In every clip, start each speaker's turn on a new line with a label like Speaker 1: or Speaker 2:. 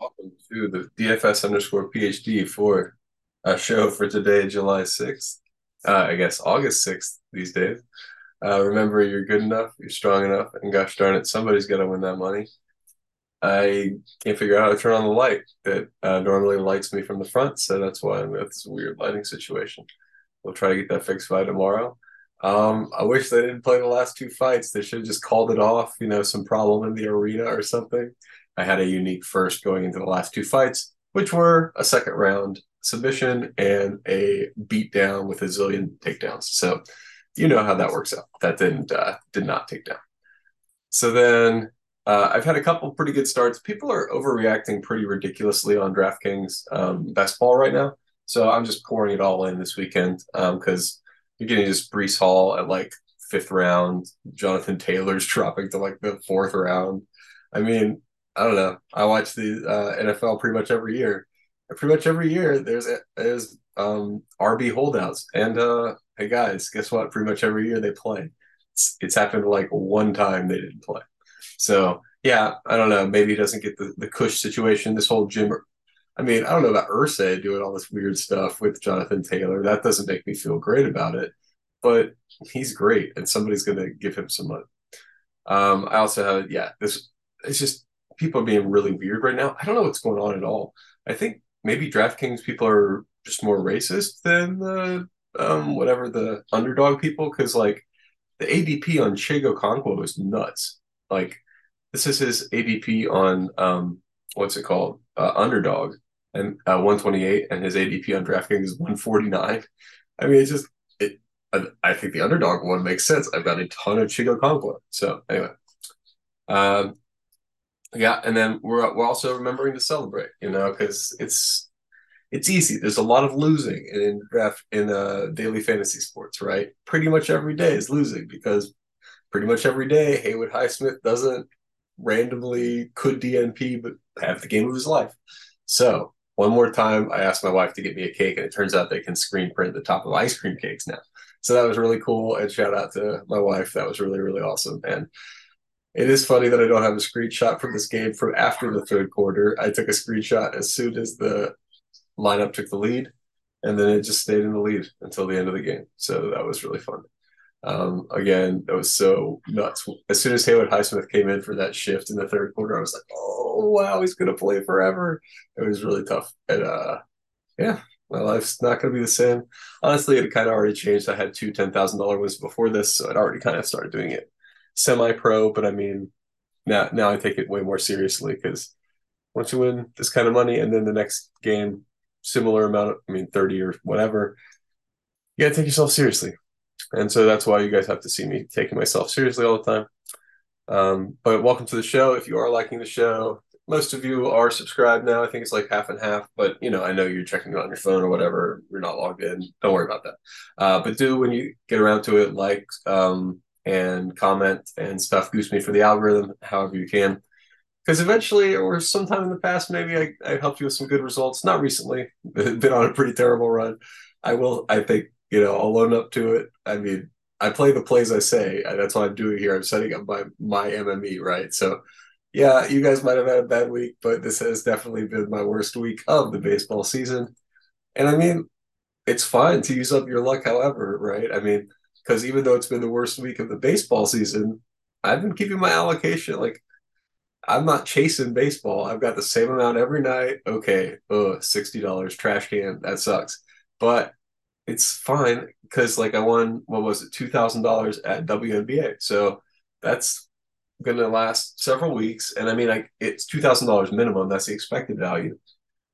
Speaker 1: Welcome to the DFS underscore PhD for a show for today, July 6th. Uh, I guess August 6th these days. Uh, remember, you're good enough, you're strong enough, and gosh darn it, somebody's got to win that money. I can't figure out how to turn on the light that uh, normally lights me from the front, so that's why I'm with this weird lighting situation. We'll try to get that fixed by tomorrow. Um, I wish they didn't play the last two fights. They should have just called it off, you know, some problem in the arena or something. I had a unique first going into the last two fights, which were a second round submission and a beat down with a zillion takedowns. So you know how that works out. That didn't uh, did not take down. So then uh, I've had a couple pretty good starts. People are overreacting pretty ridiculously on DraftKings um, best ball right now. So I'm just pouring it all in this weekend because um, you're getting just Breece Hall at like fifth round. Jonathan Taylor's dropping to like the fourth round. I mean, I don't know. I watch the uh, NFL pretty much every year. Pretty much every year, there's there's um, RB holdouts, and uh, hey guys, guess what? Pretty much every year they play. It's, it's happened like one time they didn't play. So yeah, I don't know. Maybe he doesn't get the the Cush situation. This whole Jim. I mean, I don't know about Irsay doing all this weird stuff with Jonathan Taylor. That doesn't make me feel great about it, but he's great, and somebody's to give him some money. Um, I also have yeah, this it's just people are being really weird right now. I don't know what's going on at all. I think maybe DraftKings people are just more racist than the um, whatever the underdog people because like the ADP on Chig Okonkwo is nuts. Like this is his ADP on um, what's it called uh, underdog and uh, 128 and his ADP on DraftKings is 149. I mean it's just it. I think the underdog one makes sense. I've got a ton of Chig Okonkwo. So anyway, um, yeah, and then we're we're also remembering to celebrate, you know, because it's it's easy. There's a lot of losing in draft in uh, daily fantasy sports, right? Pretty much every day is losing because pretty much every day Haywood Highsmith doesn't randomly could DNP but have the game of his life. So one more time, I asked my wife to get me a cake, and it turns out they can screen print the top of ice cream cakes now. So that was really cool. And shout out to my wife. That was really, really awesome. And it is funny that I don't have a screenshot from this game from after the third quarter. I took a screenshot as soon as the lineup took the lead, and then it just stayed in the lead until the end of the game. So that was really fun. Um, again, that was so nuts. As soon as Haywood Highsmith came in for that shift in the third quarter, I was like, "Oh wow, he's gonna play forever." It was really tough, and uh, yeah, my life's not gonna be the same. Honestly, it kind of already changed. I had two ten thousand dollar wins before this, so I'd already kind of started doing it semi-pro, but I mean, now now I take it way more seriously because once you win this kind of money, and then the next game, similar amount, of, I mean, thirty or whatever, you gotta take yourself seriously, and so that's why you guys have to see me taking myself seriously all the time. Um, but welcome to the show. If you are liking the show, most of you are subscribed now. I think it's like half and half, but you know, I know you're checking it on your phone or whatever. You're not logged in. Don't worry about that. Uh, but do when you get around to it, like, um, and comment and stuff goose me for the algorithm however you can. Because eventually or sometime in the past maybe I, I helped you with some good results. Not recently. Been on a pretty terrible run. I will i think you know i'll own up to it. I mean i play the plays i say that's what i'm doing here. I'm setting up my my mme right? So yeah you guys might have had a bad week but this has definitely been my worst week of the baseball season. And i mean it's fine to use up your luck however right? I mean because even though it's been the worst week of the baseball season, I've been keeping my allocation. Like I'm not chasing baseball. I've got the same amount every night. Okay, oh, $60 trash can. That sucks. But it's fine because like I won what was it, two thousand dollars at WNBA. So that's gonna last several weeks. And I mean like it's two thousand dollars minimum. That's the expected value.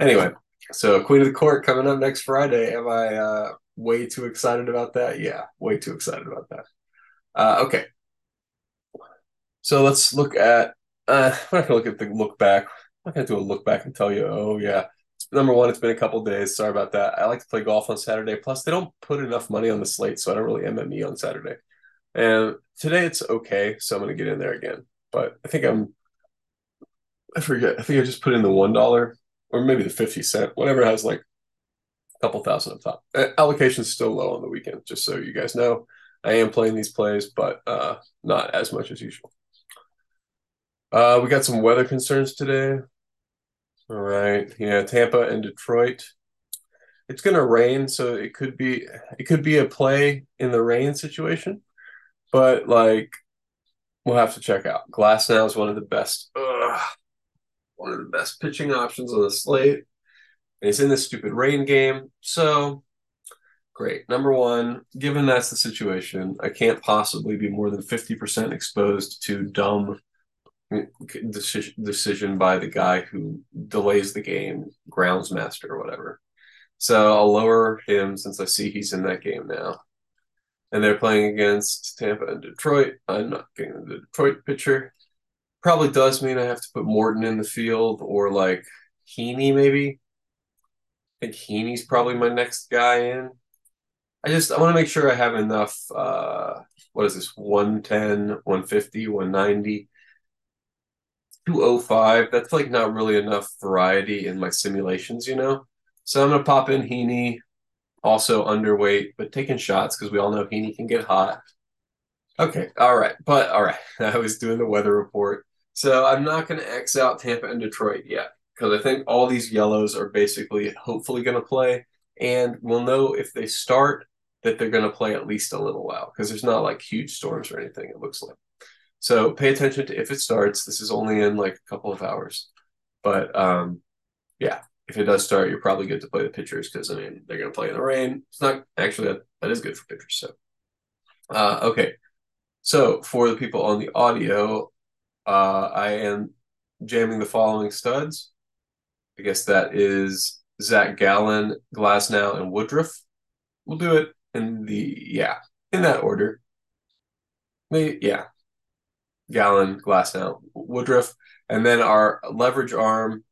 Speaker 1: Anyway, so Queen of the Court coming up next Friday. Am I uh way too excited about that? Yeah, way too excited about that. Uh, okay. So let's look at, uh, I'm not to look at the look back. I'm not to do a look back and tell you, oh, yeah. Number one, it's been a couple days. Sorry about that. I like to play golf on Saturday. Plus, they don't put enough money on the slate, so I don't really MME on Saturday. And today it's okay, so I'm to get in there again. But I think I'm, I forget. I think I just put in the one dollar or maybe the fifty cent, whatever has like couple thousand up top. Uh, allocation is still low on the weekend, just so you guys know. I am playing these plays, but uh, not as much as usual. Uh, we got some weather concerns today. All right. Yeah, Tampa and Detroit. It's gonna rain, so it could be it could be a play in the rain situation, but like we'll have to check out. Glasnow is one of the best, ugh, one of the best pitching options on the slate. And he's in this stupid rain game, so great. Number one, given that's the situation, I can't possibly be more than fifty percent exposed to dumb mm, decision decision by the guy who delays the game, grounds master or whatever. So I'll lower him since I see he's in that game now. And they're playing against Tampa and Detroit. I'm not getting the Detroit pitcher. Probably does mean I have to put Morton in the field or like Heaney maybe. I think Heaney's probably my next guy in. I just I want to make sure I have enough uh what is this 110, 150, 190 205. That's like not really enough variety in my simulations, you know? So I'm going to pop in Heaney, also underweight, but taking shots because we all know Heaney can get hot. Okay, all right. But all right, I was doing the weather report. So I'm not going to X out Tampa and Detroit yet because I think all these yellows are basically hopefully going to play. And we'll know if they start that they're going to play at least a little while because there's not like huge storms or anything, it looks like. So pay attention to if it starts. This is only in like a couple of hours. But um, yeah, if it does start, you're probably good to play the pitchers because I mean they're going to play in the rain. It's not actually that, that is good for pitchers. So uh, okay, so for the people on the audio, uh, I am jamming the following studs. I guess that is Zach Gallen, Glasnow, and Woodruff. We'll do it in the yeah in that order. Maybe, yeah, Gallen, Glasnow, Woodruff, and then our leverage arm,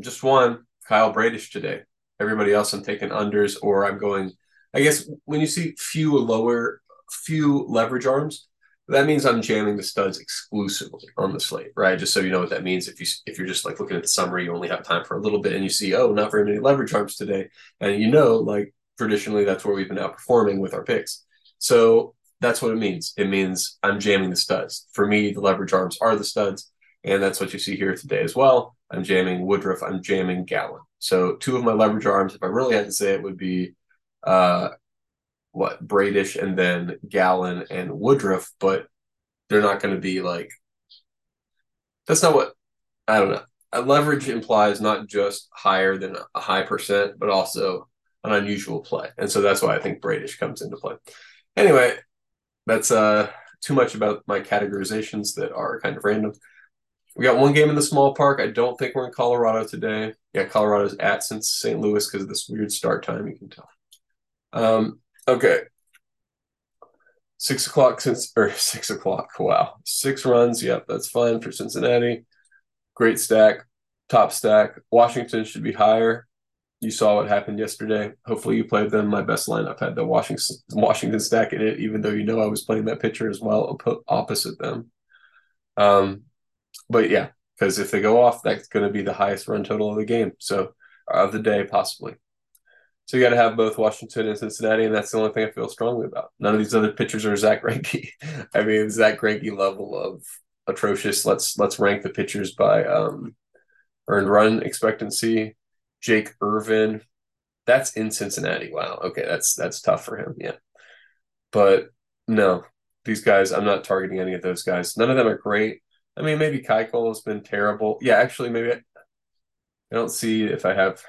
Speaker 1: just one, Kyle Bradish today. Everybody else I'm taking unders or I'm going. I guess when you see few lower, few leverage arms, that means I'm jamming the studs exclusively on the slate, right? Just so you know what that means. If you if you're just like looking at the summary, you only have time for a little bit, and you see, oh, not very many leverage arms today, and you know, like traditionally, that's where we've been outperforming with our picks. So that's what it means. It means I'm jamming the studs. For me, the leverage arms are the studs, and that's what you see here today as well. I'm jamming Woodruff. I'm jamming Gallen. So two of my leverage arms, if I really had to say it, would be uh, what Bradish and then Gallen and Woodruff, but they're not going to be like. That's not what I don't know. A leverage implies not just higher than a high percent, but also an unusual play, and so that's why I think Bradish comes into play. Anyway, that's uh too much about my categorizations that are kind of random. We got one game in the small park. I don't think we're in Colorado today. Yeah, Colorado's at since St. Louis because of this weird start time. You can tell. Um, okay, six o'clock since or six o'clock. Wow, six runs. Yep, that's fine for Cincinnati. Great stack, top stack. Washington should be higher you saw what happened yesterday. Hopefully, you played them. My best lineup had the Washington Washington stack in it, even though you know I was playing that pitcher as well, opposite them. Um, but yeah, because if they go off, that's going to be the highest run total of the game, so of the day possibly. So you got to have both Washington and Cincinnati, and that's the only thing I feel strongly about. None of these other pitchers are Zack Greinke. I mean, Zack Greinke level of atrocious. Let's let's rank the pitchers by um, earned run expectancy Jake Irvin. That's in Cincinnati. Wow. Okay, that's that's tough for him. Yeah. But no, these guys, I'm not targeting any of those guys. None of them are great. I mean, maybe Keuchel has been terrible. Yeah, actually, maybe I, I don't see if I have.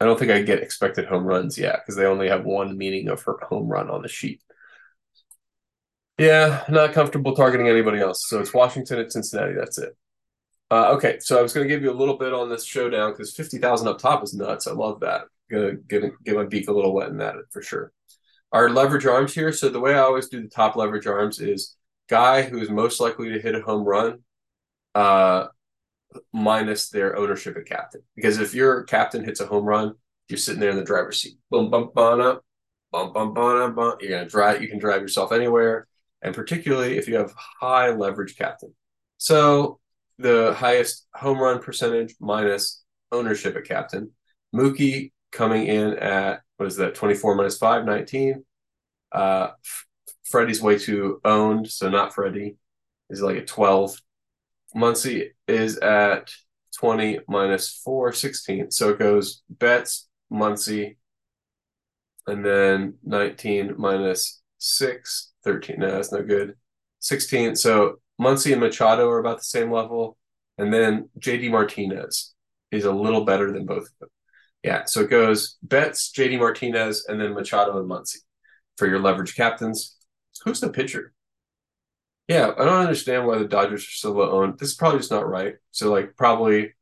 Speaker 1: I don't think I get expected home runs yet because they only have one meaning of her home run on the sheet. Yeah, not comfortable targeting anybody else. So it's Washington at Cincinnati. That's it. Uh, okay, so I was going to give you a little bit on this showdown because fifty thousand up top is nuts. I love that. Gonna give my beak a little wet in that for sure. Our leverage arms here. So the way I always do the top leverage arms is guy who is most likely to hit a home run, uh, minus their ownership of captain. Because if your captain hits a home run, you're sitting there in the driver's seat. Boom, bum, up, bum, bum, bum, bum. You're gonna drive. You can drive yourself anywhere, and particularly if you have high leverage captain. So the highest home run percentage minus ownership of captain. Mookie coming in at what is that 24 minus 5 19 uh freddie's way too owned so not freddie is like a 12 muncy is at 20 minus 4, 16. So it goes Betts, Muncy, and then 19 minus 6, 13. No, that's no good. 16. So Muncy and Machado are about the same level. And then JD Martinez is a little better than both of them. Yeah. So it goes Betts, JD Martinez, and then Machado and Muncy for your leverage captains. Who's the pitcher? Yeah, I don't understand why the Dodgers are still owned. This is probably just not right. So like probably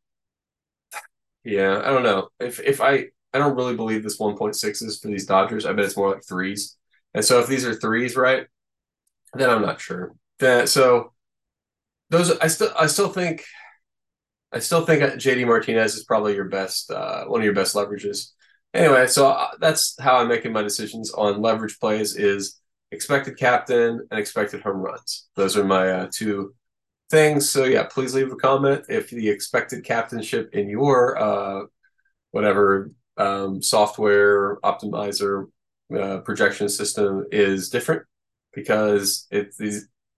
Speaker 1: yeah, I don't know. If if I I don't really believe this 1.6 is for these Dodgers. I bet it's more like threes. And so if these are threes, right, then I'm not sure. That so those I still I still think I still think JD Martinez is probably your best uh, one of your best leverages. Anyway, so uh, that's how I'm making my decisions on leverage plays is expected captain and expected home runs. Those are my uh, two things. So yeah, please leave a comment if the expected captainship in your uh, whatever um, software optimizer uh, projection system is different because it's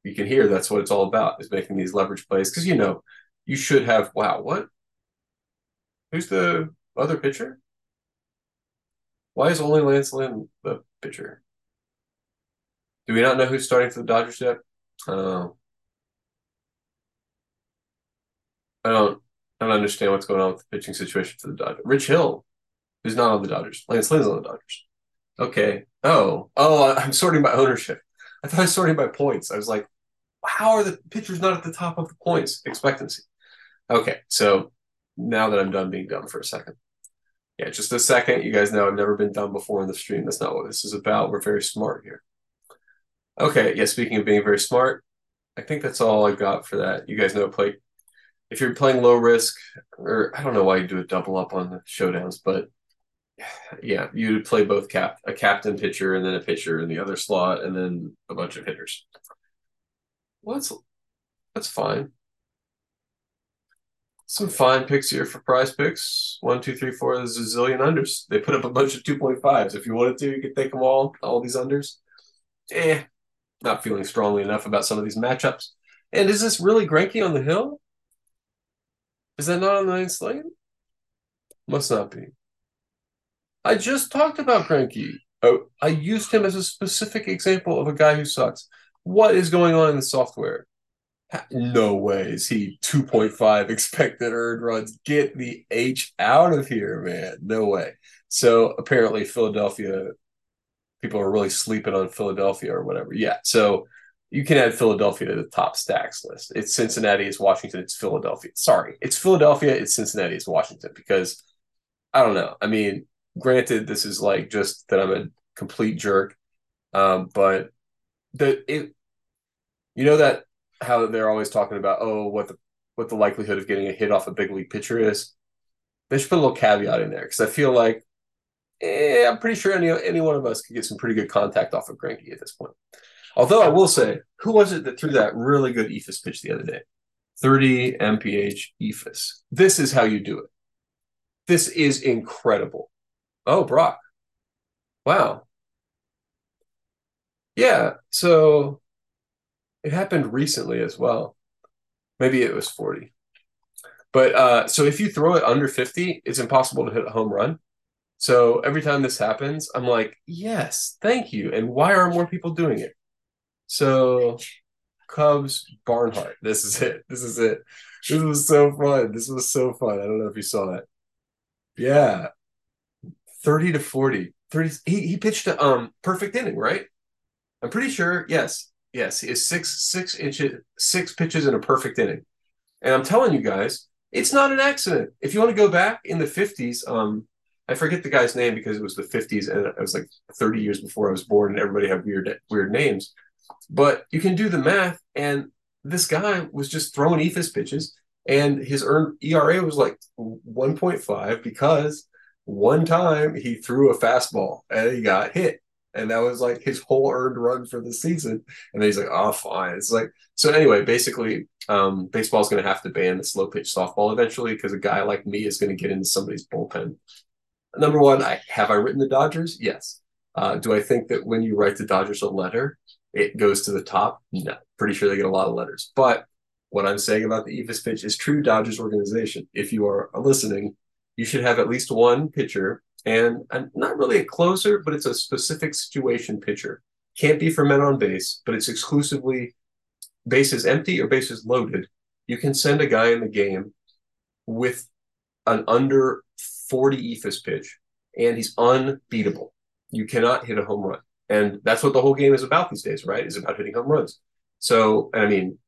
Speaker 1: you can hear that's what it's all about is making these leverage plays because you know you should have wow what who's the other pitcher why is only Lance Lynn the pitcher do we not know who's starting for the Dodgers yet uh, I don't I don't understand what's going on with the pitching situation for the Dodgers Rich Hill who's not on the Dodgers. Lance Lynn's on the Dodgers. Okay. Oh, oh, I'm sorting by ownership. I thought I was sorting by points. I was like, how are the pitchers not at the top of the points expectancy? Okay, so now that I'm done being dumb for a second. Yeah, just a second. You guys know I've never been dumb before in the stream. That's not what this is about. We're very smart here. Okay, yeah, speaking of being very smart, I think that's all I got for that. You guys know play if you're playing low risk, or I don't know why you do a double up on the showdowns, but yeah, you play both cap a captain pitcher and then a pitcher in the other slot and then a bunch of hitters. Well, that's that's fine. Some fine picks here for prize picks. One, two, three, four. There's a zillion unders. They put up a bunch of 2.5s. If you wanted to, you could take them all, all these unders. Eh, not feeling strongly enough about some of these matchups. And is this really Greinke on the hill? Is that not on the ninth slate? Must not be. I just talked about Greinke. Oh, I used him as a specific example of a guy who sucks. What is going on in the software? No way is he 2.5 expected earned runs. Get the H out of here, man. No way. So apparently, Philadelphia people are really sleeping on Philadelphia or whatever. Yeah. So you can add Philadelphia to the top stacks list. It's Cincinnati, it's Washington, it's Philadelphia. Sorry, it's Philadelphia, it's Cincinnati, it's Washington because I don't know. I mean, granted, this is like just that I'm a complete jerk, um, but the it, you know that how they're always talking about oh what the what the likelihood of getting a hit off a big league pitcher is. They should put a little caveat in there because I feel like eh, I'm pretty sure any any one of us could get some pretty good contact off of Greinke at this point. Although I will say, who was it that threw that really good eephus pitch the other day? 30 mph eephus. This is how you do it. This is incredible. Oh, Brock. Wow. Yeah, so it happened recently as well. Maybe it was 40. But uh, so if you throw it under 50, it's impossible to hit a home run. So every time this happens, I'm like, yes, thank you. And why are more people doing it? So Cubs Barnhart. This is it. This is it. This was so fun. This was so fun. I don't know if you saw that. Yeah. 30 to 40. 30 he, he pitched a um perfect inning, right? I'm pretty sure, yes. Yes, he is six six inches six pitches in a perfect inning. And I'm telling you guys, it's not an accident. If you want to go back in the 50s, um, I forget the guy's name because it was the 50s and it was like 30 years before I was born and everybody had weird weird names. But you can do the math, and this guy was just throwing eephus pitches, and his earned ERA was like 1.5 because one time he threw a fastball and he got hit. And that was like his whole earned run for the season. And he's like, oh, fine. It's like, so anyway, basically, um, baseball's going to have to ban the slow pitch softball eventually because a guy like me is going to get into somebody's bullpen. Number one, I have I written the Dodgers? Yes. Uh, do I think that when you write the Dodgers a letter, it goes to the top? No. Pretty sure they get a lot of letters. But what I'm saying about the eephus pitch is true Dodgers organization. If you are listening, you should have at least one pitcher and not really a closer, but it's a specific situation pitcher. Can't be for men on base, but it's exclusively bases empty or bases loaded. You can send a guy in the game with an under 40 eephus pitch, and he's unbeatable. You cannot hit a home run. And that's what the whole game is about these days, right? Is about hitting home runs. So, I mean,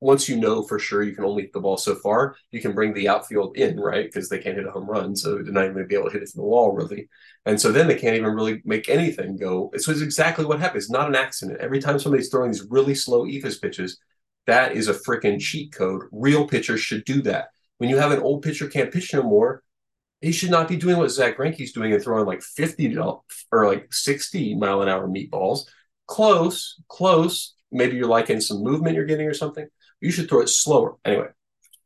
Speaker 1: once you know for sure you can only hit the ball so far, you can bring the outfield in, right? Because they can't hit a home run, so they're not even going to be able to hit it to the wall, really. And so then they can't even really make anything go. So it's exactly what happens. It's not an accident. Every time somebody's throwing these really slow eephus pitches, that is a freaking cheat code. Real pitchers should do that. When you have an old pitcher can't pitch no more, he should not be doing what Zack Greinke's doing and throwing like 50 or like 60 mile an hour meatballs. Close, close. Maybe you're liking some movement you're getting or something you should throw it slower. Anyway,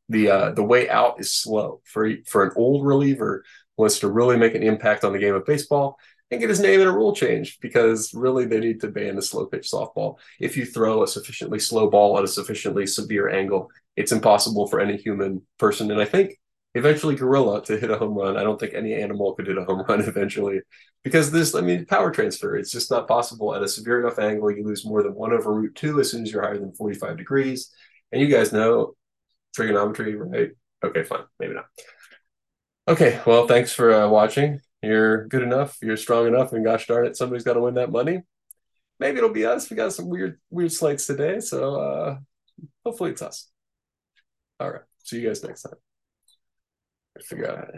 Speaker 1: the uh, the way out is slow for for an old reliever wants to really make an impact on the game of baseball and get his name in a rule change because really they need to ban the slow pitch softball. If you throw a sufficiently slow ball at a sufficiently severe angle, it's impossible for any human person. And I think eventually gorilla to hit a home run. I don't think any animal could hit a home run eventually because this, I mean, power transfer, it's just not possible at a severe enough angle. You lose more than one over root two as soon as you're higher than 45 degrees. And you guys know trigonometry, right? Okay, fine. Maybe not. Okay, well, thanks for uh, watching. You're good enough. You're strong enough. And gosh darn it, somebody's got to win that money. Maybe it'll be us. We got some weird, weird slates today. So uh, hopefully it's us. All right. See you guys next time. Figure out